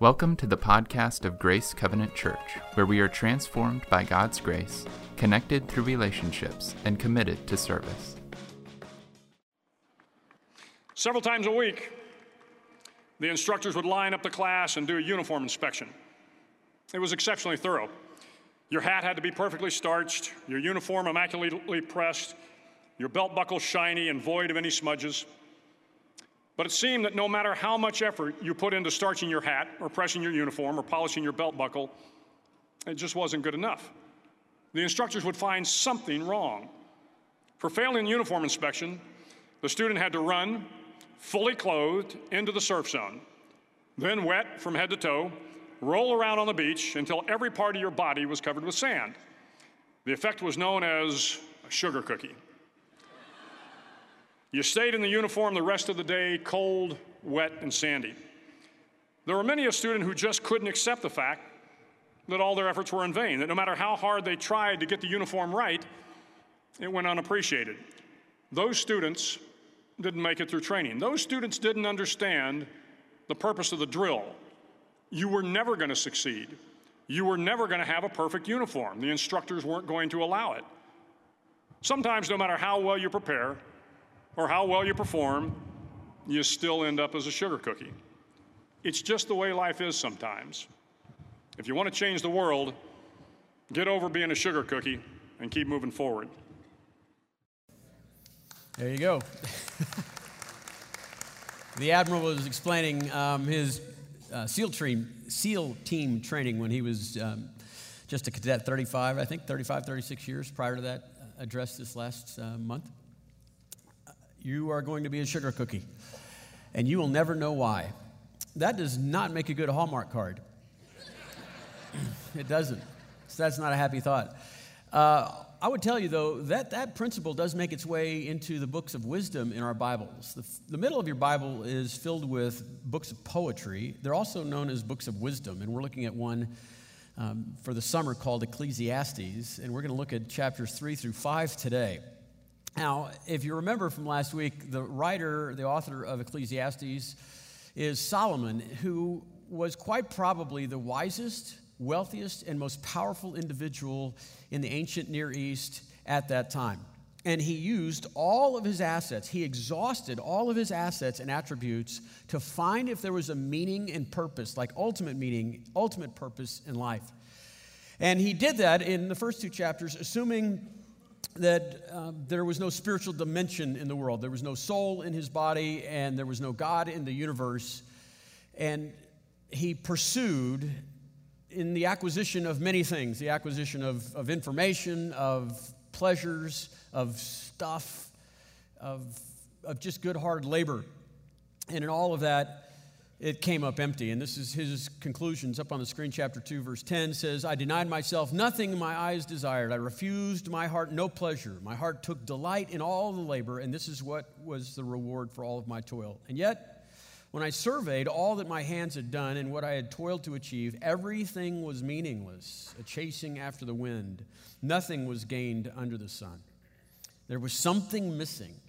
Welcome to the podcast of Grace Covenant Church, where we are transformed by God's grace, connected through relationships, and committed to service. Several times a week, the instructors would line up the class and do a uniform inspection. It was exceptionally thorough. Your hat had to be perfectly starched, your uniform immaculately pressed, your belt buckle shiny and void of any smudges. But it seemed that no matter how much effort you put into starching your hat, or pressing your uniform, or polishing your belt buckle, it just wasn't good enough. The instructors would find something wrong. For failing uniform inspection, the student had to run, fully clothed, into the surf zone, then wet from head to toe, roll around on the beach until every part of your body was covered with sand. The effect was known as a sugar cookie. You stayed in the uniform the rest of the day, cold, wet, and sandy. There were many a student who just couldn't accept the fact that all their efforts were in vain, that no matter how hard they tried to get the uniform right, it went unappreciated. Those students didn't make it through training. Those students didn't understand the purpose of the drill. You were never going to succeed. You were never going to have a perfect uniform. The instructors weren't going to allow it. Sometimes, no matter how well you prepare, or how well you perform, you still end up as a sugar cookie. It's just the way life is sometimes. If you want to change the world, get over being a sugar cookie and keep moving forward. There you go. the Admiral was explaining um, his uh, SEAL, team, SEAL team training when he was um, just a cadet, 35, I think, 35, 36 years prior to that address this last uh, month you are going to be a sugar cookie, and you will never know why. That does not make a good Hallmark card. it doesn't. So that's not a happy thought. Uh, I would tell you, though, that that principle does make its way into the books of wisdom in our Bibles. The, the middle of your Bible is filled with books of poetry. They're also known as books of wisdom, and we're looking at one um, for the summer called Ecclesiastes, and we're going to look at chapters 3 through 5 today. Now, if you remember from last week, the writer, the author of Ecclesiastes is Solomon, who was quite probably the wisest, wealthiest, and most powerful individual in the ancient Near East at that time. And he used all of his assets, he exhausted all of his assets and attributes to find if there was a meaning and purpose, like ultimate meaning, ultimate purpose in life. And he did that in the first two chapters, assuming that uh, there was no spiritual dimension in the world. There was no soul in his body, and there was no God in the universe. And he pursued in the acquisition of many things the acquisition of, of information, of pleasures, of stuff, of, of just good hard labor. And in all of that, it came up empty. And this is his conclusions up on the screen. Chapter 2, verse 10 says, I denied myself nothing my eyes desired. I refused my heart no pleasure. My heart took delight in all the labor, and this is what was the reward for all of my toil. And yet, when I surveyed all that my hands had done and what I had toiled to achieve, everything was meaningless, a chasing after the wind. Nothing was gained under the sun. There was something missing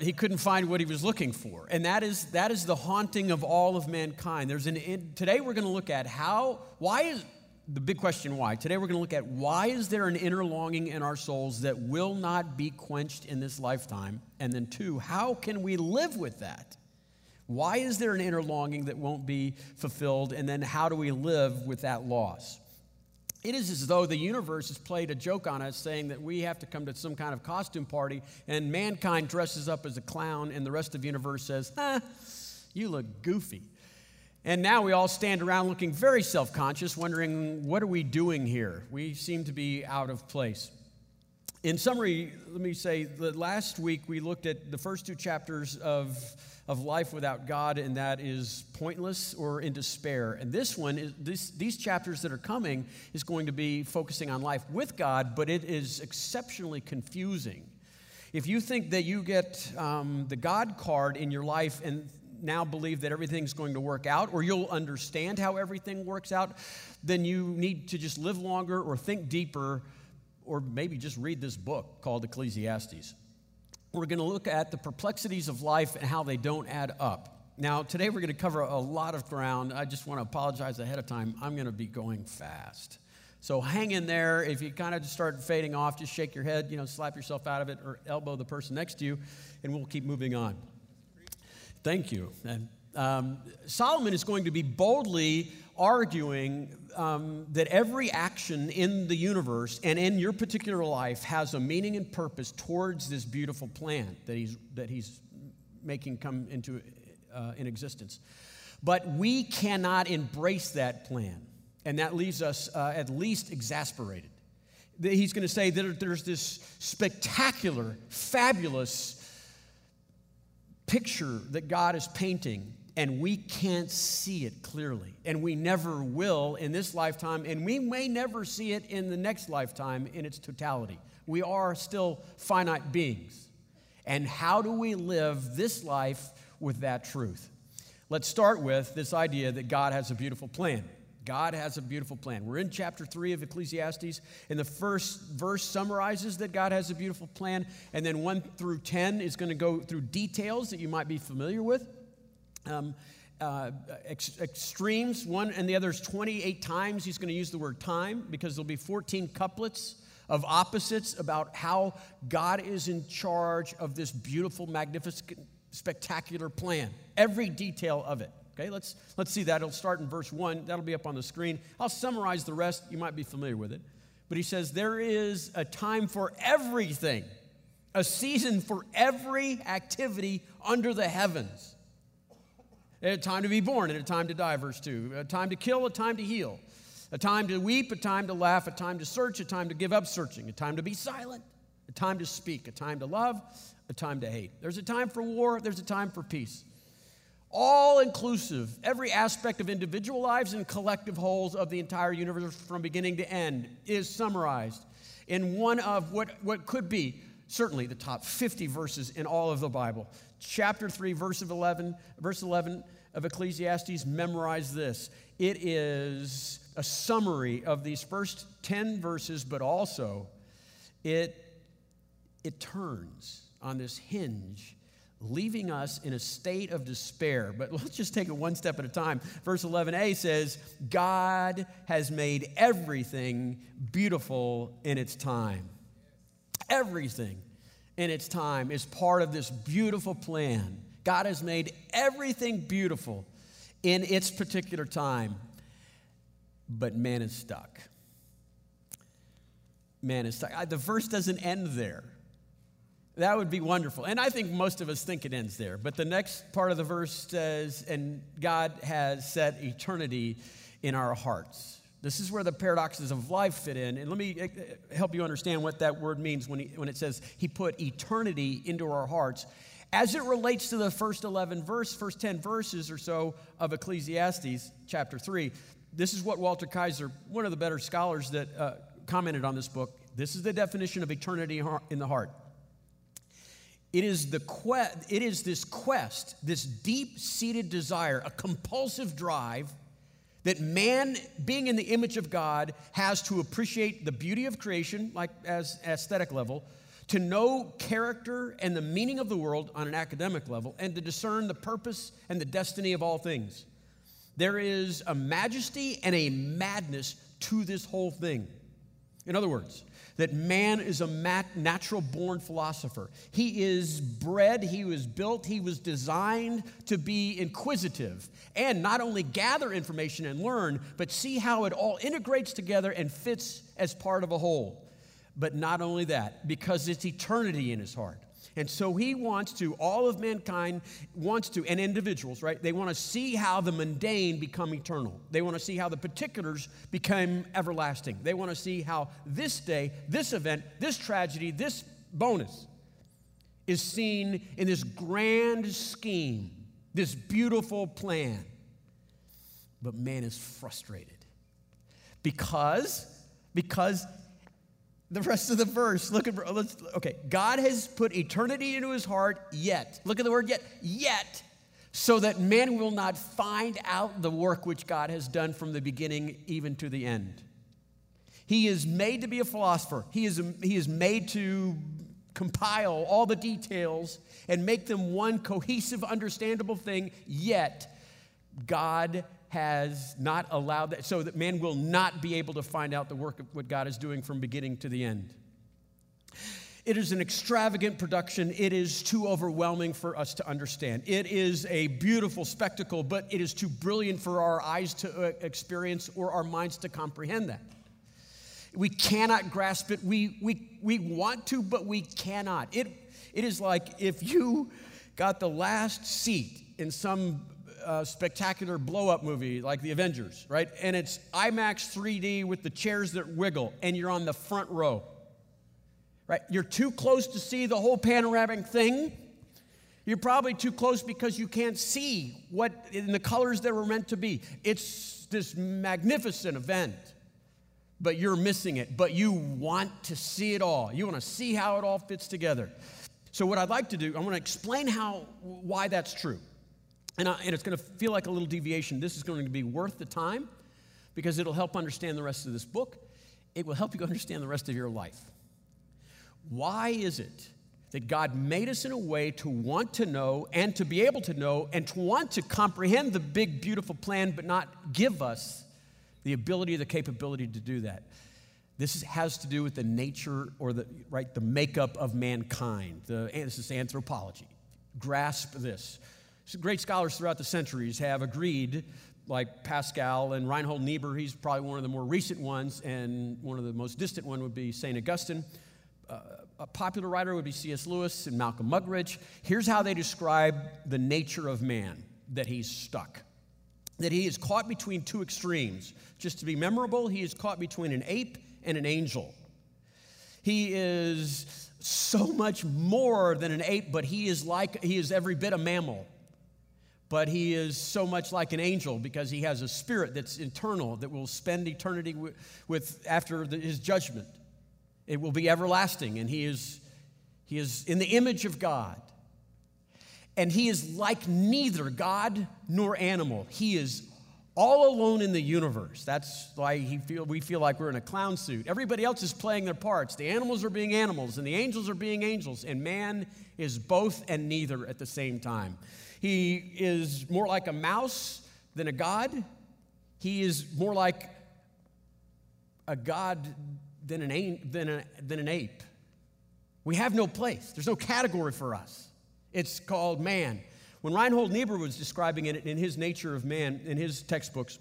he couldn't find what he was looking for. And that is, that is the haunting of all of mankind. There's an, today we're going to look at how, why is, the big question why. Today we're going to look at why is there an inner longing in our souls that will not be quenched in this lifetime? And then two, how can we live with that? Why is there an inner longing that won't be fulfilled? And then how do we live with that loss? It is as though the universe has played a joke on us, saying that we have to come to some kind of costume party, and mankind dresses up as a clown, and the rest of the universe says, "Huh, you look goofy." And now we all stand around looking very self conscious, wondering, what are we doing here? We seem to be out of place. In summary, let me say that last week we looked at the first two chapters of of life without God, and that is pointless or in despair. And this one, is, this, these chapters that are coming, is going to be focusing on life with God, but it is exceptionally confusing. If you think that you get um, the God card in your life and now believe that everything's going to work out, or you'll understand how everything works out, then you need to just live longer or think deeper, or maybe just read this book called Ecclesiastes we're going to look at the perplexities of life and how they don't add up. Now, today we're going to cover a lot of ground. I just want to apologize ahead of time. I'm going to be going fast. So hang in there. If you kind of just start fading off, just shake your head, you know, slap yourself out of it or elbow the person next to you, and we'll keep moving on. Thank you. And um, Solomon is going to be boldly arguing um, that every action in the universe and in your particular life has a meaning and purpose towards this beautiful plan that he's, that he's making come into uh, in existence. But we cannot embrace that plan and that leaves us uh, at least exasperated. He's going to say that there's this spectacular, fabulous picture that God is painting, and we can't see it clearly. And we never will in this lifetime, and we may never see it in the next lifetime in its totality. We are still finite beings. And how do we live this life with that truth? Let's start with this idea that God has a beautiful plan. God has a beautiful plan. We're in chapter 3 of Ecclesiastes, and the first verse summarizes that God has a beautiful plan, and then 1 through 10 is going to go through details that you might be familiar with. Um, uh, ex- extremes, one and the other is 28 times. He's going to use the word time because there'll be 14 couplets of opposites about how God is in charge of this beautiful, magnificent, spectacular plan, every detail of it. Okay, let's, let's see that. It'll start in verse 1. That'll be up on the screen. I'll summarize the rest. You might be familiar with it. But he says, There is a time for everything, a season for every activity under the heavens. A time to be born and a time to die, verse 2. A time to kill, a time to heal. A time to weep, a time to laugh, a time to search, a time to give up searching, a time to be silent, a time to speak, a time to love, a time to hate. There's a time for war, there's a time for peace all inclusive, every aspect of individual lives and collective wholes of the entire universe from beginning to end is summarized in one of what, what could be certainly the top 50 verses in all of the Bible. Chapter 3, verse of 11, verse 11 of Ecclesiastes, memorize this. It is a summary of these first 10 verses, but also it, it turns on this hinge leaving us in a state of despair. But let's just take it one step at a time. Verse 11a says, God has made everything beautiful in its time. Everything in its time is part of this beautiful plan. God has made everything beautiful in its particular time, but man is stuck. Man is stuck. The verse doesn't end there. That would be wonderful. And I think most of us think it ends there. But the next part of the verse says, and God has set eternity in our hearts. This is where the paradoxes of life fit in. And let me eh, eh, help you understand what that word means when, he, when it says he put eternity into our hearts. As it relates to the first 11 verse, first 10 verses or so of Ecclesiastes chapter 3, this is what Walter Kaiser, one of the better scholars that uh, commented on this book, this is the definition of eternity in the heart. It is, the que- it is this quest, this deep seated desire, a compulsive drive that man, being in the image of God, has to appreciate the beauty of creation, like as aesthetic level, to know character and the meaning of the world on an academic level, and to discern the purpose and the destiny of all things. There is a majesty and a madness to this whole thing. In other words, that man is a natural born philosopher. He is bred, he was built, he was designed to be inquisitive and not only gather information and learn, but see how it all integrates together and fits as part of a whole. But not only that, because it's eternity in his heart. And so he wants to, all of mankind wants to, and individuals, right? They want to see how the mundane become eternal. They want to see how the particulars become everlasting. They want to see how this day, this event, this tragedy, this bonus is seen in this grand scheme, this beautiful plan. But man is frustrated because because the rest of the verse. Look at let's okay. God has put eternity into his heart yet. Look at the word yet. Yet so that man will not find out the work which God has done from the beginning even to the end. He is made to be a philosopher. He is, he is made to compile all the details and make them one cohesive, understandable thing, yet God has not allowed that, so that man will not be able to find out the work of what God is doing from beginning to the end. It is an extravagant production. It is too overwhelming for us to understand. It is a beautiful spectacle, but it is too brilliant for our eyes to uh, experience or our minds to comprehend that. We cannot grasp it. We, we, we want to, but we cannot. It, it is like if you got the last seat in some uh, spectacular blow up movie like The Avengers, right? And it's IMAX 3D with the chairs that wiggle, and you're on the front row, right? You're too close to see the whole panoramic thing. You're probably too close because you can't see what in the colors that were meant to be. It's this magnificent event, but you're missing it. But you want to see it all. You want to see how it all fits together. So what I'd like to do, I want to explain how why that's true. And, I, and it's going to feel like a little deviation. This is going to be worth the time because it'll help understand the rest of this book. It will help you understand the rest of your life. Why is it that God made us in a way to want to know and to be able to know and to want to comprehend the big, beautiful plan, but not give us the ability, the capability to do that? This has to do with the nature or the right the makeup of mankind. The, this is anthropology. Grasp this. Great scholars throughout the centuries have agreed, like Pascal and Reinhold Niebuhr, he's probably one of the more recent ones, and one of the most distant one would be St. Augustine. Uh, a popular writer would be C.S. Lewis and Malcolm Muggeridge. Here's how they describe the nature of man that he's stuck. That he is caught between two extremes. Just to be memorable, he is caught between an ape and an angel. He is so much more than an ape, but he is like he is every bit a mammal but he is so much like an angel because he has a spirit that's internal that will spend eternity with, with after the, his judgment. It will be everlasting and he is he is in the image of god. And he is like neither god nor animal. He is all alone in the universe. That's why he feel, we feel like we're in a clown suit. Everybody else is playing their parts. The animals are being animals and the angels are being angels and man is both and neither at the same time he is more like a mouse than a God. He is more like a God than an, than, a, than an ape. We have no place, there's no category for us. It's called man. When Reinhold Niebuhr was describing it in his Nature of Man, in his textbooks,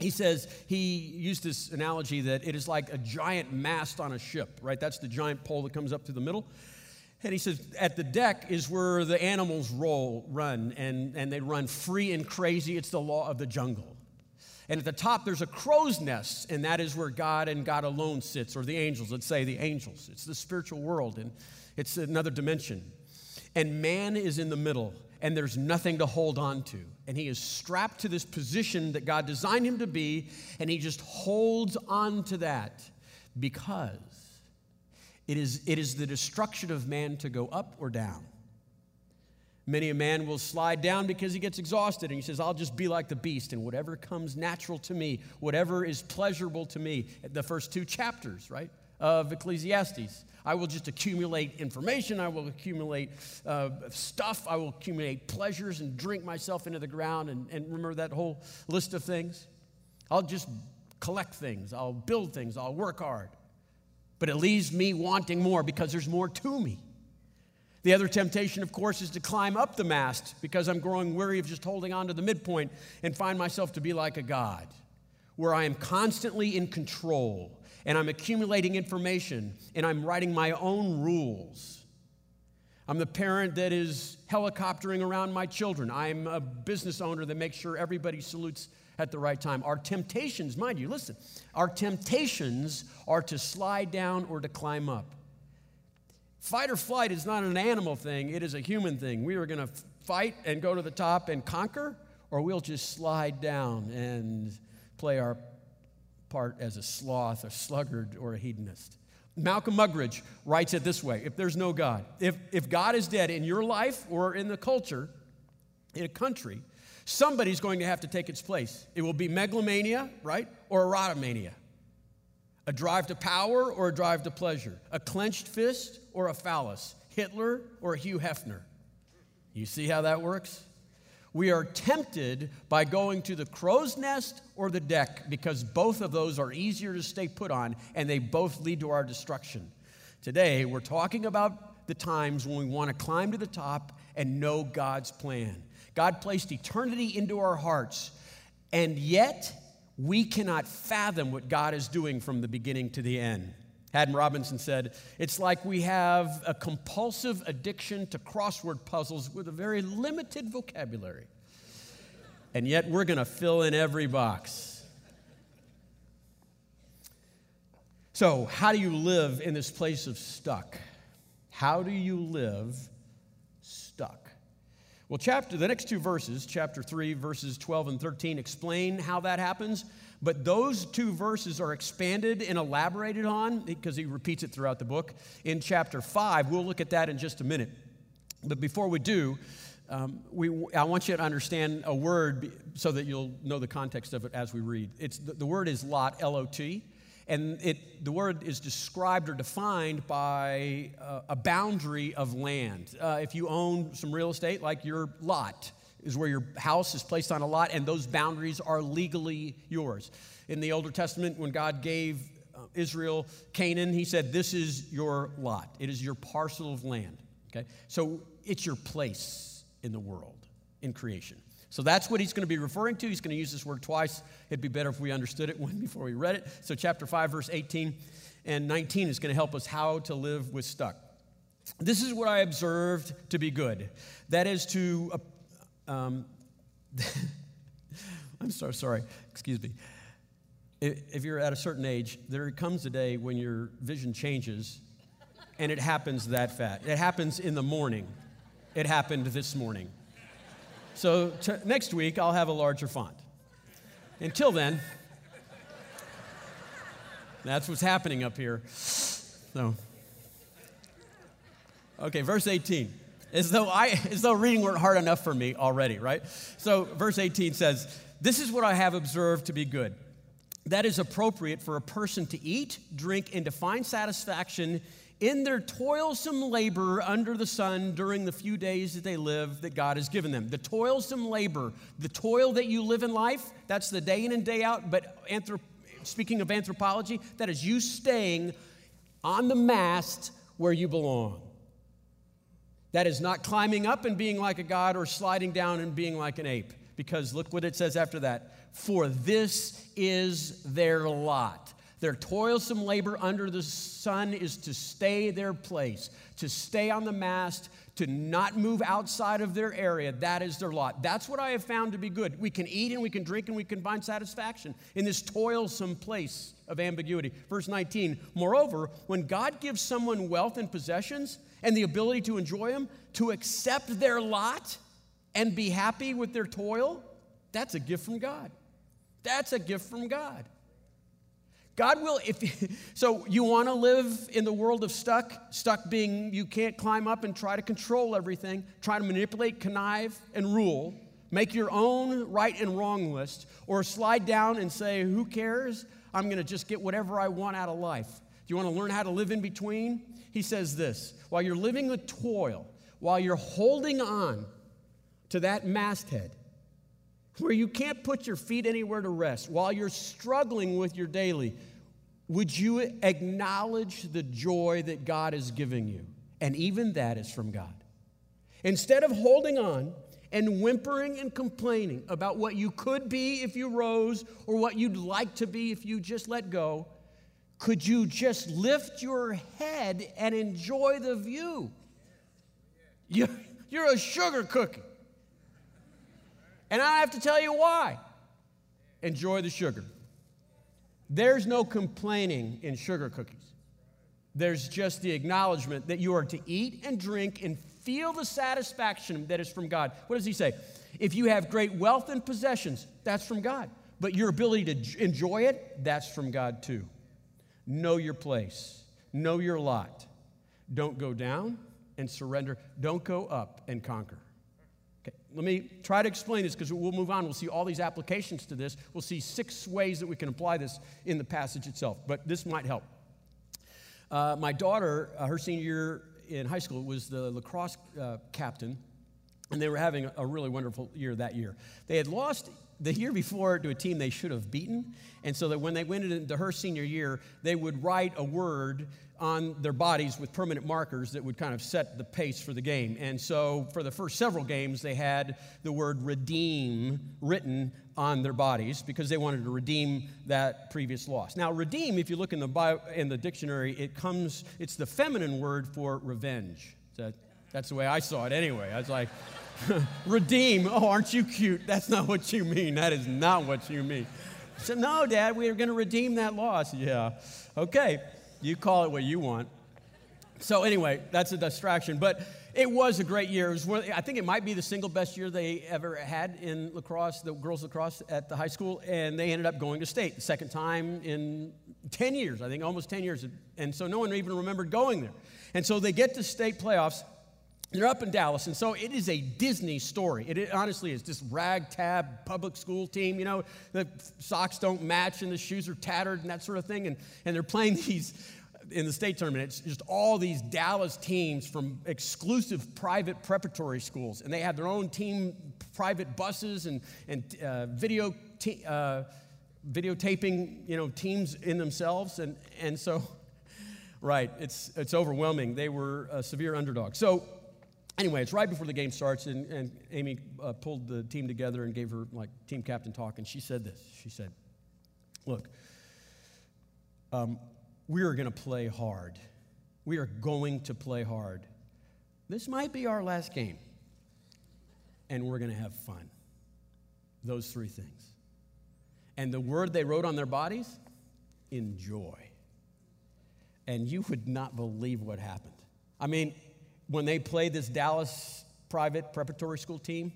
he says he used this analogy that it is like a giant mast on a ship, right? That's the giant pole that comes up through the middle. And he says, at the deck is where the animals roll, run, and, and they run free and crazy. It's the law of the jungle. And at the top, there's a crow's nest, and that is where God and God alone sits, or the angels. Let's say the angels. It's the spiritual world, and it's another dimension. And man is in the middle, and there's nothing to hold on to. And he is strapped to this position that God designed him to be, and he just holds on to that because it is, it is the destruction of man to go up or down. Many a man will slide down because he gets exhausted and he says, I'll just be like the beast and whatever comes natural to me, whatever is pleasurable to me. The first two chapters, right, of Ecclesiastes. I will just accumulate information. I will accumulate uh, stuff. I will accumulate pleasures and drink myself into the ground. And, and remember that whole list of things? I'll just collect things. I'll build things. I'll work hard but it leaves me wanting more because there's more to me. The other temptation, of course, is to climb up the mast because I'm growing weary of just holding on to the midpoint and find myself to be like a God, where I am constantly in control and I'm accumulating information and I'm writing my own rules. I'm the parent that is helicoptering around my children. I'm a business owner that makes sure everybody salutes at the right time. Our temptations, mind you, listen, our temptations are to slide down or to climb up. Fight or flight is not an animal thing, it is a human thing. We are going to fight and go to the top and conquer, or we'll just slide down and play our part as a sloth, a sluggard, or a hedonist. Malcolm Muggeridge writes it this way if there's no God, if, if God is dead in your life or in the culture, in a country, somebody's going to have to take its place. It will be megalomania, right? Or erotomania. A drive to power or a drive to pleasure? A clenched fist or a phallus? Hitler or Hugh Hefner? You see how that works? We are tempted by going to the crow's nest or the deck because both of those are easier to stay put on and they both lead to our destruction. Today, we're talking about the times when we want to climb to the top and know God's plan. God placed eternity into our hearts, and yet we cannot fathom what God is doing from the beginning to the end. Haddon Robinson said, It's like we have a compulsive addiction to crossword puzzles with a very limited vocabulary. And yet we're going to fill in every box. So, how do you live in this place of stuck? How do you live? Well, chapter the next two verses, chapter 3 verses 12 and 13 explain how that happens. But those two verses are expanded and elaborated on because he repeats it throughout the book. In chapter 5, we'll look at that in just a minute. But before we do, um, we, I want you to understand a word so that you'll know the context of it as we read. It's, the, the word is lot, L O T, and it, the word is described or defined by uh, a boundary of land. Uh, if you own some real estate, like your lot, is where your house is placed on a lot, and those boundaries are legally yours. In the Older Testament, when God gave uh, Israel Canaan, he said, This is your lot, it is your parcel of land. Okay? So it's your place in the world, in creation. So that's what he's going to be referring to. He's going to use this word twice. It'd be better if we understood it when before we read it. So chapter 5 verse 18 and 19 is going to help us how to live with stuck. This is what I observed to be good. That is to uh, um, I'm so sorry, excuse me. If you're at a certain age, there comes a day when your vision changes, and it happens that fast. It happens in the morning. It happened this morning. So t- next week, I'll have a larger font. Until then, that's what's happening up here. So, okay, verse 18 as though I as though reading weren't hard enough for me already, right? So verse 18 says, "This is what I have observed to be good. That is appropriate for a person to eat, drink and to find satisfaction in their toilsome labor under the sun during the few days that they live that God has given them. The toilsome labor, the toil that you live in life, that's the day in and day out, but anthrop- speaking of anthropology, that is you staying on the mast where you belong. That is not climbing up and being like a god or sliding down and being like an ape. Because look what it says after that. For this is their lot. Their toilsome labor under the sun is to stay their place, to stay on the mast, to not move outside of their area. That is their lot. That's what I have found to be good. We can eat and we can drink and we can find satisfaction in this toilsome place of ambiguity. Verse 19, moreover, when God gives someone wealth and possessions, and the ability to enjoy them, to accept their lot and be happy with their toil, that's a gift from God. That's a gift from God. God will, if so, you want to live in the world of stuck, stuck being you can't climb up and try to control everything, try to manipulate, connive, and rule, make your own right and wrong list, or slide down and say, Who cares? I'm going to just get whatever I want out of life. Do you want to learn how to live in between? He says this while you're living with toil, while you're holding on to that masthead, where you can't put your feet anywhere to rest, while you're struggling with your daily, would you acknowledge the joy that God is giving you? And even that is from God. Instead of holding on and whimpering and complaining about what you could be if you rose or what you'd like to be if you just let go, could you just lift your head and enjoy the view? You're, a sugar cookie. And I have to tell you why. Enjoy the sugar. There's no complaining in sugar cookies. There's just the acknowledgement that you are to eat and drink and feel the satisfaction that is from God. What does he say? If you have great wealth and possessions, that's from God. But your ability to enjoy it, that's from God too. Know your place, know your lot. Don't go down and surrender. Don't go up and conquer. Let me try to explain this because we'll move on. We'll see all these applications to this. We'll see six ways that we can apply this in the passage itself, but this might help. Uh, my daughter, uh, her senior year in high school, was the lacrosse uh, captain, and they were having a really wonderful year that year. They had lost the year before to a team they should have beaten, and so that when they went into her senior year, they would write a word on their bodies with permanent markers that would kind of set the pace for the game. And so for the first several games, they had the word redeem written on their bodies because they wanted to redeem that previous loss. Now, redeem, if you look in the, bio, in the dictionary, it comes, it's the feminine word for revenge. That, that's the way I saw it anyway. I was like, redeem, oh, aren't you cute? That's not what you mean. That is not what you mean. Said, no, Dad, we are going to redeem that loss. Yeah. Okay. You call it what you want. So, anyway, that's a distraction. But it was a great year. One, I think it might be the single best year they ever had in lacrosse, the girls' lacrosse at the high school. And they ended up going to state the second time in 10 years, I think almost 10 years. And so no one even remembered going there. And so they get to state playoffs. They're up in Dallas, and so it is a Disney story. It, it honestly is just ragtag public school team. You know, the socks don't match, and the shoes are tattered, and that sort of thing. And, and they're playing these in the state tournament. It's just all these Dallas teams from exclusive private preparatory schools, and they have their own team private buses and and uh, video te- uh, videotaping, you know, teams in themselves, and and so. Right, it's, it's overwhelming. They were a severe underdog. So anyway, it's right before the game starts, and, and Amy uh, pulled the team together and gave her like team captain talk, and she said this. She said, "Look, um, we are going to play hard. We are going to play hard. This might be our last game, and we're going to have fun. Those three things. And the word they wrote on their bodies enjoy. And you would not believe what happened. I mean, when they played this Dallas private preparatory school team,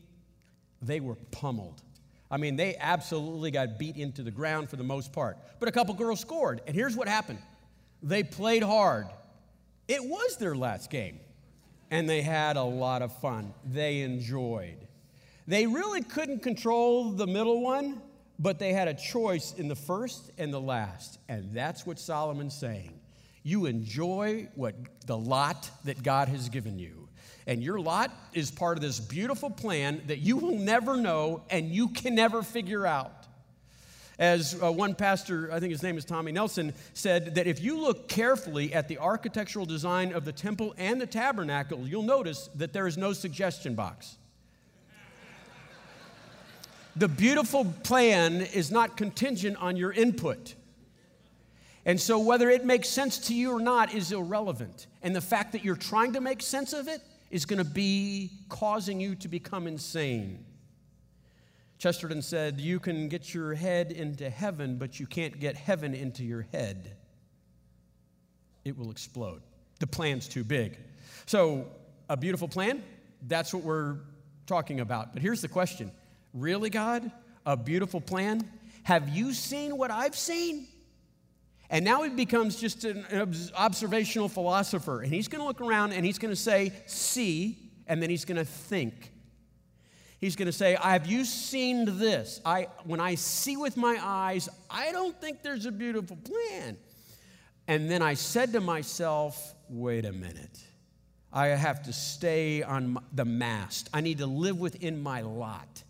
they were pummeled. I mean, they absolutely got beat into the ground for the most part. But a couple girls scored. And here's what happened they played hard. It was their last game. And they had a lot of fun. They enjoyed. They really couldn't control the middle one, but they had a choice in the first and the last. And that's what Solomon's saying. You enjoy what the lot that God has given you. And your lot is part of this beautiful plan that you will never know and you can never figure out. As uh, one pastor, I think his name is Tommy Nelson, said that if you look carefully at the architectural design of the temple and the tabernacle, you'll notice that there is no suggestion box. the beautiful plan is not contingent on your input. And so, whether it makes sense to you or not is irrelevant. And the fact that you're trying to make sense of it is going to be causing you to become insane. Chesterton said, You can get your head into heaven, but you can't get heaven into your head. It will explode. The plan's too big. So, a beautiful plan, that's what we're talking about. But here's the question Really, God? A beautiful plan? Have you seen what I've seen? And now he becomes just an observational philosopher. And he's going to look around and he's going to say, See, and then he's going to think. He's going to say, Have you seen this? I, when I see with my eyes, I don't think there's a beautiful plan. And then I said to myself, Wait a minute. I have to stay on the mast. I need to live within my lot.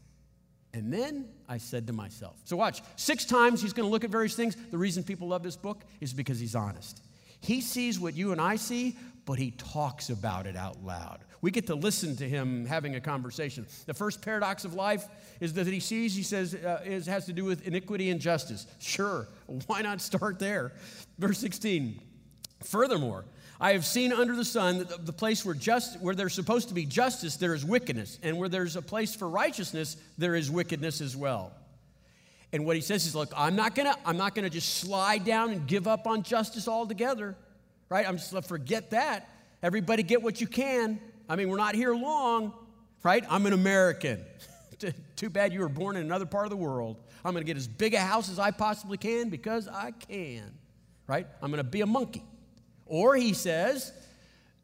And then I said to myself, so watch, six times he's going to look at various things. The reason people love this book is because he's honest. He sees what you and I see, but he talks about it out loud. We get to listen to him having a conversation. The first paradox of life is that he sees, he says, uh, is, has to do with iniquity and justice. Sure, why not start there? Verse 16. Furthermore, I have seen under the sun that the place where, just, where there's supposed to be justice, there is wickedness. And where there's a place for righteousness, there is wickedness as well. And what he says is, look, I'm not gonna, I'm not gonna just slide down and give up on justice altogether, right? I'm just gonna forget that. Everybody get what you can. I mean, we're not here long, right? I'm an American. Too bad you were born in another part of the world. I'm to get as big a house as I possibly can because I can, right? I'm to be a monkey. Or he says,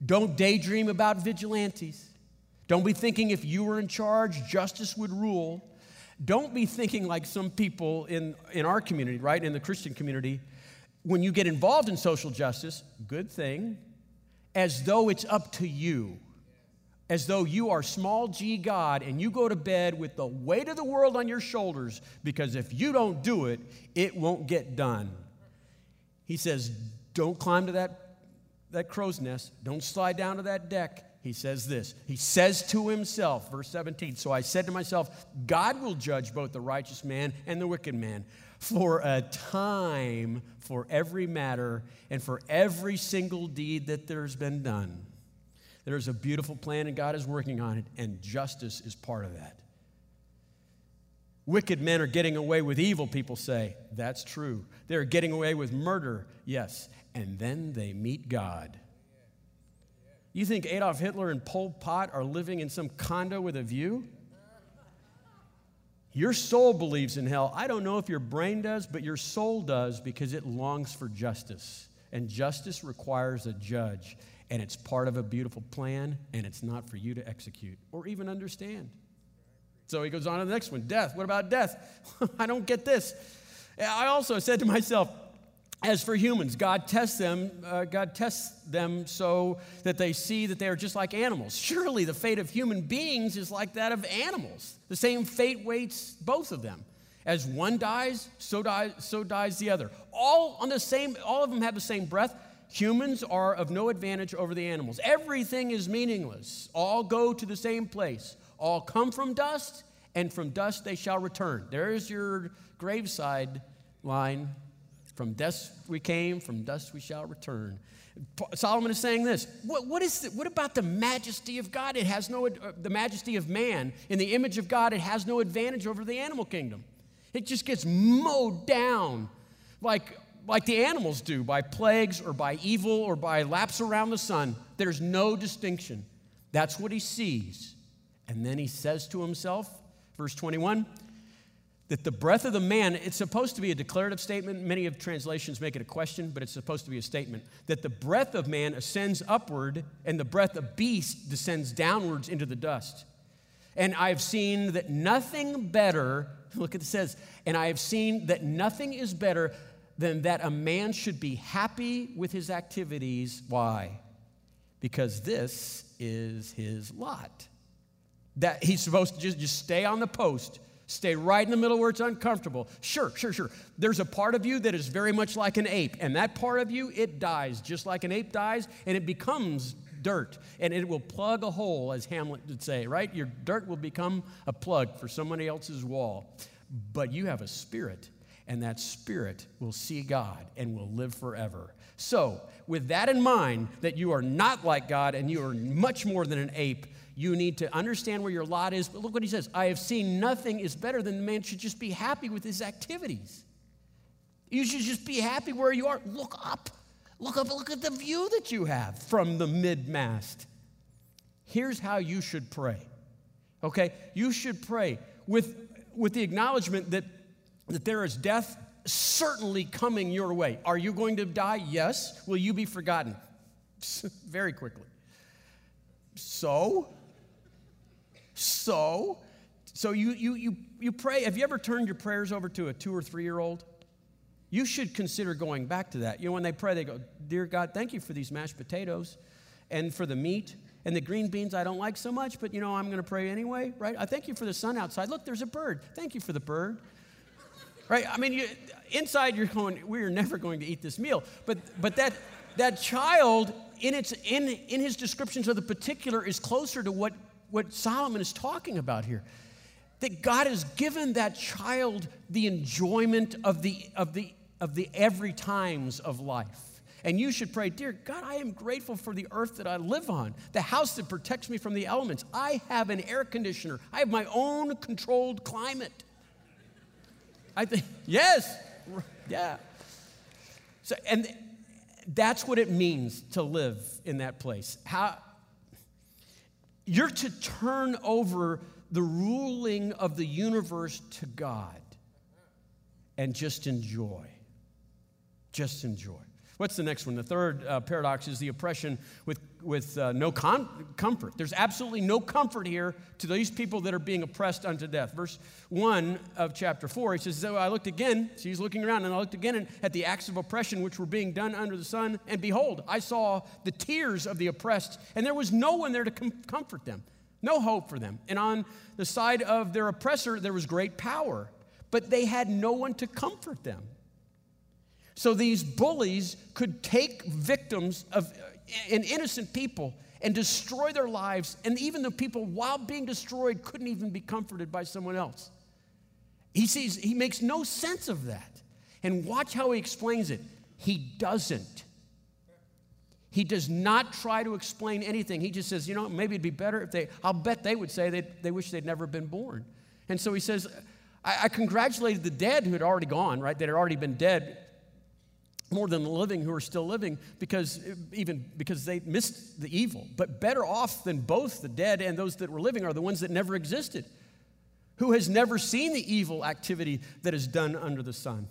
don't daydream about vigilantes. Don't be thinking if you were in charge, justice would rule. Don't be thinking like some people in, in our community, right, in the Christian community, when you get involved in social justice, good thing, as though it's up to you. As though you are small g God and you go to bed with the weight of the world on your shoulders because if you don't do it, it won't get done. He says, Don't climb to that, that crow's nest, don't slide down to that deck he says this. He says to himself, verse 17, So I said to myself, God will judge both the righteous man and the wicked man for a time for every matter and for every single deed that there's been done. There's a beautiful plan and God is working on it, and justice is part of that. Wicked men are getting away with evil, people say. That's true. They're getting away with murder, yes. And then they meet God. You think Adolf Hitler and Pol Pot are living in some condo with a view? Your soul believes in hell. I don't know if your brain does, but your soul does because it longs for justice. And justice requires a judge. And it's part of a beautiful plan, and it's not for you to execute or even understand. So he goes on to the next one death. What about death? I don't get this. I also said to myself, as for humans, God tests them. Uh, God tests them so that they see that they are just like animals. Surely the fate of human beings is like that of animals. The same fate waits both of them. As one dies, so dies, so dies the other. All on the same. All of them have the same breath. Humans are of no advantage over the animals. Everything is meaningless. All go to the same place. All come from dust, and from dust they shall return. There's your graveside line from dust we came, from dust we shall return. Solomon is saying this. What, what, is the, what about the majesty of God? It has no, uh, the majesty of man. In the image of God, it has no advantage over the animal kingdom. It just gets mowed down like, like the animals do by plagues or by evil or by laps around the sun. There's no distinction. That's what he sees. And then he says to himself, verse 21 that the breath of the man, it's supposed to be a declarative statement. Many of translations make it a question, but it's supposed to be a statement. That the breath of man ascends upward and the breath of beast descends downwards into the dust. And I have seen that nothing better, look at it says, and I have seen that nothing is better than that a man should be happy with his activities. Why? Because this is his lot. That he's supposed to just, just stay on the post Stay right in the middle where it's uncomfortable. Sure, sure, sure. There's a part of you that is very much like an ape, and that part of you, it dies just like an ape dies, and it becomes dirt, and it will plug a hole, as Hamlet would say, right? Your dirt will become a plug for somebody else's wall. But you have a spirit, and that spirit will see God and will live forever. So, with that in mind, that you are not like God and you are much more than an ape, you need to understand where your lot is. But look what he says I have seen nothing is better than the man should just be happy with his activities. You should just be happy where you are. Look up. Look up. Look at the view that you have from the mid mast. Here's how you should pray. Okay? You should pray with, with the acknowledgement that, that there is death certainly coming your way. Are you going to die? Yes. Will you be forgotten? Very quickly. So, so, so you, you, you, you pray. Have you ever turned your prayers over to a two or three year old? You should consider going back to that. You know, when they pray, they go, Dear God, thank you for these mashed potatoes and for the meat and the green beans I don't like so much, but you know, I'm going to pray anyway, right? I thank you for the sun outside. Look, there's a bird. Thank you for the bird. Right? I mean, you, inside you're going, we're never going to eat this meal. But, but that, that child, in, its, in, in his descriptions of the particular, is closer to what what Solomon is talking about here. That God has given that child the enjoyment of the, of the, of the every times of life. And you should pray, Dear God, I am grateful for the earth that I live on, the house that protects me from the elements. I have an air conditioner, I have my own controlled climate. I think, yes, yeah. So, and that's what it means to live in that place. How, you're to turn over the ruling of the universe to God and just enjoy. Just enjoy. What's the next one? The third uh, paradox is the oppression with, with uh, no com- comfort. There's absolutely no comfort here to these people that are being oppressed unto death. Verse 1 of chapter 4, he says, So I looked again, so he's looking around, and I looked again at the acts of oppression which were being done under the sun, and behold, I saw the tears of the oppressed, and there was no one there to com- comfort them, no hope for them. And on the side of their oppressor, there was great power, but they had no one to comfort them. So these bullies could take victims of uh, and innocent people and destroy their lives, and even the people, while being destroyed, couldn't even be comforted by someone else. He sees, he makes no sense of that. And watch how he explains it. He doesn't. He does not try to explain anything. He just says, you know, maybe it'd be better if they, I'll bet they would say they, they wish they'd never been born. And so he says, I, I congratulated the dead who had already gone, right? That had already been dead more than the living who are still living because even because they missed the evil. But better off than both the dead and those that were living are the ones that never existed who has never seen the evil activity that is done under the sun.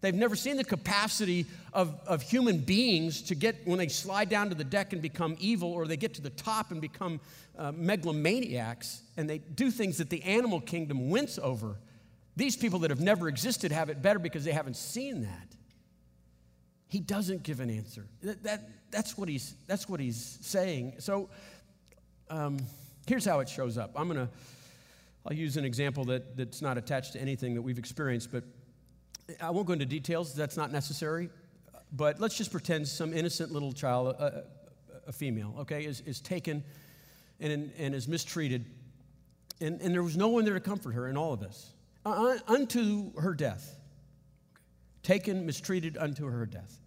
They've never seen the capacity of, of human beings to get when they slide down to the deck and become evil or they get to the top and become uh, megalomaniacs and they do things that the animal kingdom wince over. These people that have never existed have it better because they haven't seen that he doesn't give an answer. That, that, that's, what he's, that's what he's saying. So um, here's how it shows up. I'm going to, I'll use an example that, that's not attached to anything that we've experienced, but I won't go into details. That's not necessary. But let's just pretend some innocent little child, a, a female, okay, is, is taken and, and is mistreated. And, and there was no one there to comfort her in all of this, uh, unto her death taken, mistreated unto her death.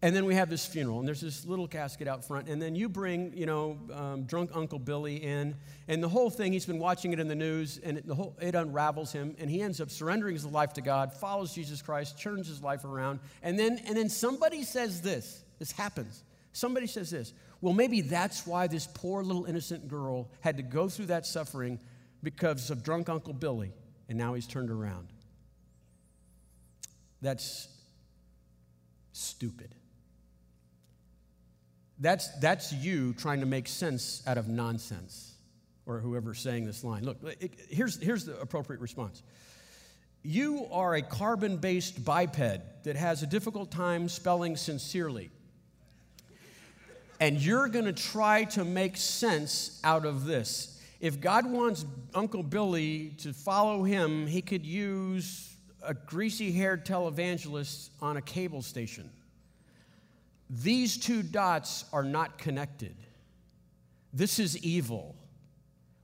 And then we have this funeral, and there's this little casket out front. And then you bring, you know, um, drunk Uncle Billy in, and the whole thing, he's been watching it in the news, and it, the whole, it unravels him, and he ends up surrendering his life to God, follows Jesus Christ, turns his life around. And then, and then somebody says this this happens. Somebody says this. Well, maybe that's why this poor little innocent girl had to go through that suffering because of drunk Uncle Billy, and now he's turned around. That's stupid. That's, that's you trying to make sense out of nonsense, or whoever's saying this line. Look, it, here's, here's the appropriate response. You are a carbon based biped that has a difficult time spelling sincerely. And you're going to try to make sense out of this. If God wants Uncle Billy to follow him, he could use a greasy haired televangelist on a cable station. These two dots are not connected. This is evil.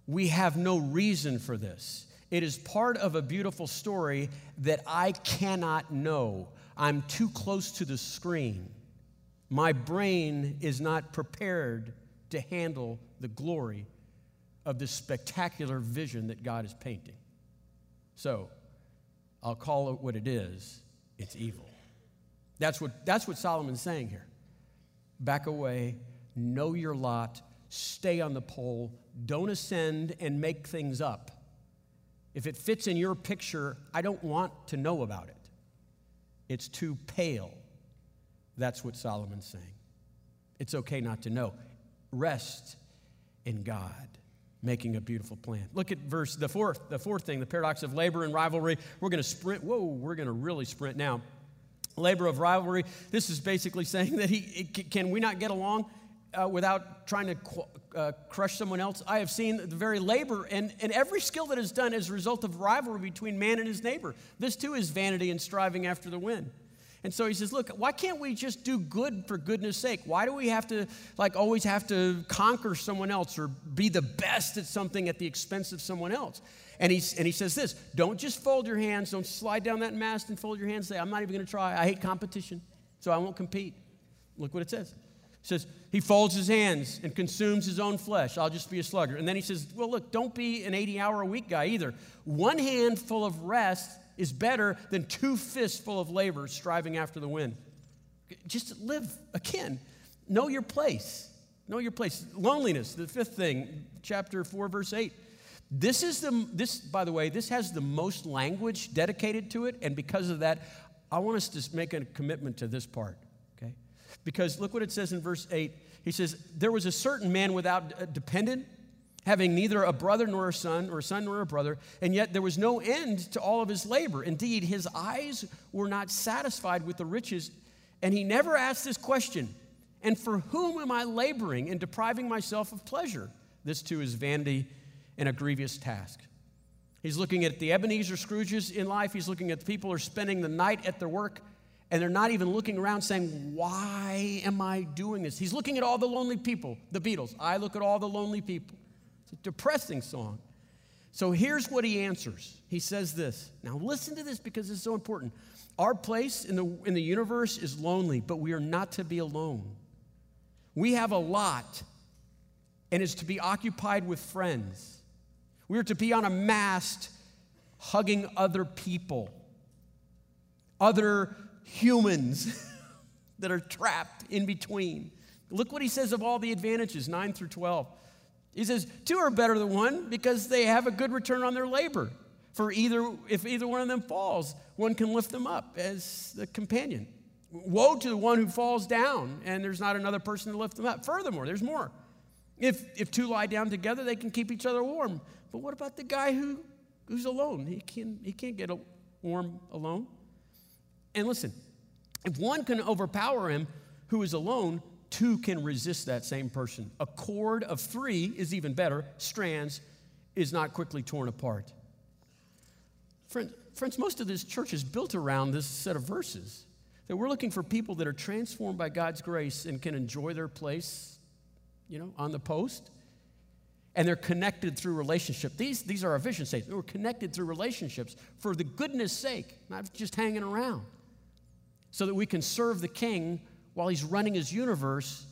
We have no reason for this. It is part of a beautiful story that I cannot know. I'm too close to the screen. My brain is not prepared to handle the glory of this spectacular vision that God is painting. So, I'll call it what it is it's evil. That's what, that's what Solomon's saying here. Back away, know your lot, stay on the pole, don't ascend and make things up. If it fits in your picture, I don't want to know about it. It's too pale. That's what Solomon's saying. It's okay not to know. Rest in God making a beautiful plan. Look at verse the fourth, the fourth thing, the paradox of labor and rivalry. We're going to sprint. Whoa, we're going to really sprint now. Labor of rivalry. This is basically saying that he can we not get along uh, without trying to uh, crush someone else. I have seen the very labor and, and every skill that is done as a result of rivalry between man and his neighbor. This too is vanity and striving after the wind. And so he says, look, why can't we just do good for goodness sake? Why do we have to, like, always have to conquer someone else or be the best at something at the expense of someone else? And, he's, and he says this don't just fold your hands, don't slide down that mast and fold your hands say, I'm not even going to try. I hate competition, so I won't compete. Look what it says. It says, he folds his hands and consumes his own flesh. I'll just be a slugger. And then he says, well, look, don't be an 80 hour a week guy either. One hand full of rest is better than two fists full of labor striving after the wind. Just live again. Know your place. Know your place. Loneliness, the fifth thing, chapter 4, verse 8. This is the, this, by the way, this has the most language dedicated to it, and because of that, I want us to make a commitment to this part. Okay? Because look what it says in verse 8. He says, There was a certain man without a dependent, having neither a brother nor a son, or a son nor a brother, and yet there was no end to all of his labor. Indeed, his eyes were not satisfied with the riches, and he never asked this question And for whom am I laboring and depriving myself of pleasure? This too is vanity and a grievous task. He's looking at the Ebenezer Scrooges in life. He's looking at the people who are spending the night at their work and they're not even looking around saying, Why am I doing this? He's looking at all the lonely people, the Beatles. I look at all the lonely people. It's a depressing song. So here's what he answers. He says this. Now listen to this because it's so important. Our place in the, in the universe is lonely, but we are not to be alone. We have a lot, and it's to be occupied with friends. We are to be on a mast hugging other people, other humans that are trapped in between. Look what he says of all the advantages, 9 through 12. He says, Two are better than one because they have a good return on their labor. For either, if either one of them falls, one can lift them up as the companion. Woe to the one who falls down and there's not another person to lift them up. Furthermore, there's more. If, if two lie down together, they can keep each other warm. But what about the guy who, who's alone? He, can, he can't get warm alone. And listen, if one can overpower him who is alone, two can resist that same person. A cord of three is even better, strands is not quickly torn apart. Friends, friends, most of this church is built around this set of verses. That we're looking for people that are transformed by God's grace and can enjoy their place, you know, on the post. And they're connected through relationship. These, these are our vision statements. We're connected through relationships for the goodness sake, not just hanging around so that we can serve the King while He's running His universe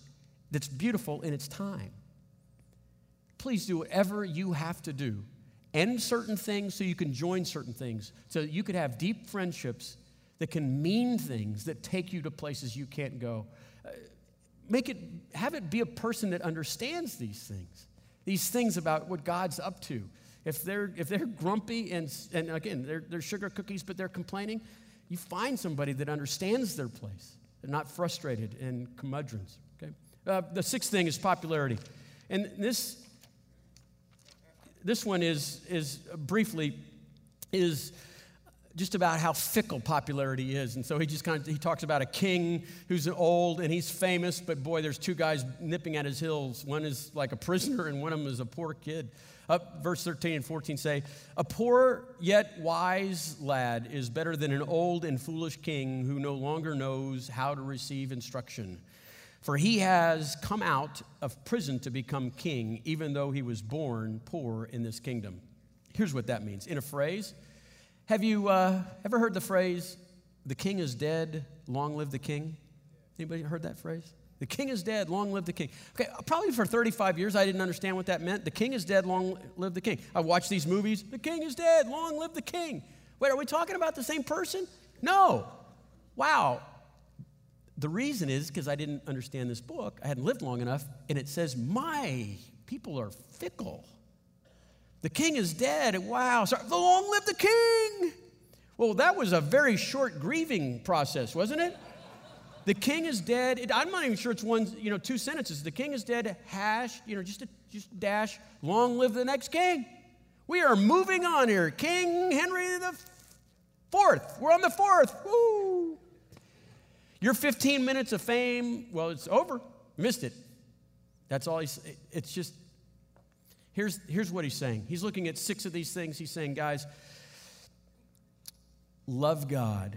that's beautiful in its time. Please do whatever you have to do. End certain things so you can join certain things, so you could have deep friendships that can mean things that take you to places you can't go. Uh, make it, have it be a person that understands these things, these things about what God's up to. If they're, if they're grumpy and, and again, they're, they're sugar cookies, but they're complaining, you find somebody that understands their place. They're not frustrated and curmudgeons. Okay? Uh, the sixth thing is popularity. And this, this one is, is briefly, is just about how fickle popularity is. And so he just kind of he talks about a king who's old and he's famous, but boy, there's two guys nipping at his heels. One is like a prisoner, and one of them is a poor kid. Up verse 13 and 14 say, A poor yet wise lad is better than an old and foolish king who no longer knows how to receive instruction. For he has come out of prison to become king, even though he was born poor in this kingdom. Here's what that means. In a phrase, have you uh, ever heard the phrase, the king is dead, long live the king? Anybody heard that phrase? The king is dead, long live the king. Okay, probably for 35 years I didn't understand what that meant. The king is dead, long live the king. I watched these movies, the king is dead, long live the king. Wait, are we talking about the same person? No. Wow. The reason is because I didn't understand this book. I hadn't lived long enough, and it says, My people are fickle. The king is dead. Wow. So, long live the king. Well, that was a very short grieving process, wasn't it? The king is dead. It, I'm not even sure it's one, you know, two sentences. The king is dead, hash, you know, just a just dash, long live the next king. We are moving on here. King Henry the fourth. We're on the fourth. Woo! Your 15 minutes of fame, well, it's over. Missed it. That's all he's, it's just, here's, here's what he's saying. He's looking at six of these things. He's saying, guys, love God,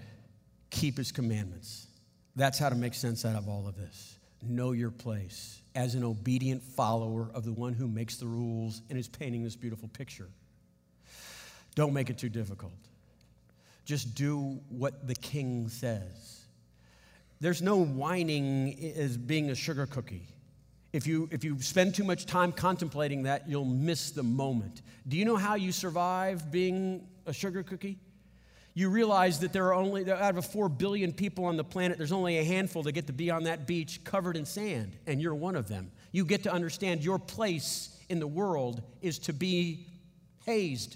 keep his commandments. That's how to make sense out of all of this. Know your place as an obedient follower of the one who makes the rules and is painting this beautiful picture. Don't make it too difficult. Just do what the king says. There's no whining as being a sugar cookie. If you, if you spend too much time contemplating that, you'll miss the moment. Do you know how you survive being a sugar cookie? you realize that there are only, out of 4 billion people on the planet, there's only a handful that get to be on that beach covered in sand, and you're one of them. You get to understand your place in the world is to be hazed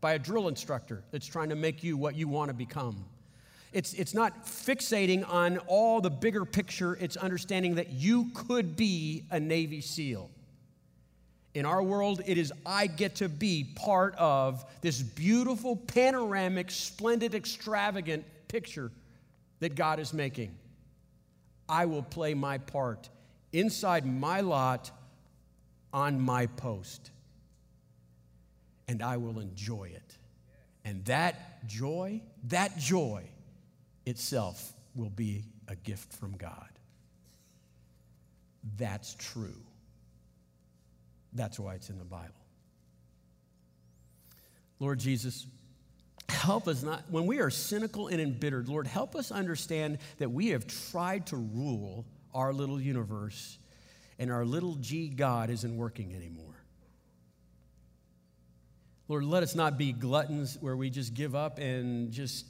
by a drill instructor that's trying to make you what you want to become. It's, it's not fixating on all the bigger picture, it's understanding that you could be a Navy SEAL. In our world, it is I get to be part of this beautiful, panoramic, splendid, extravagant picture that God is making. I will play my part inside my lot on my post, and I will enjoy it. And that joy, that joy itself will be a gift from God. That's true. That's why it's in the Bible. Lord Jesus, help us not, when we are cynical and embittered, Lord, help us understand that we have tried to rule our little universe and our little g God isn't working anymore. Lord, let us not be gluttons where we just give up and just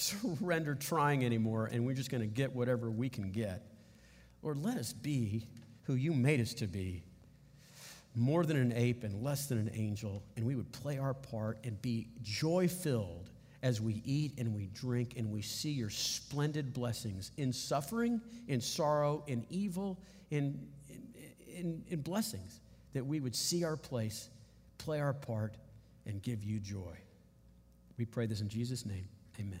surrender trying anymore and we're just going to get whatever we can get. Lord, let us be who you made us to be more than an ape and less than an angel, and we would play our part and be joy filled as we eat and we drink and we see your splendid blessings in suffering, in sorrow, in evil, in, in, in, blessings, that we would see our place, play our part, and give you joy. We pray this in Jesus' name. Amen.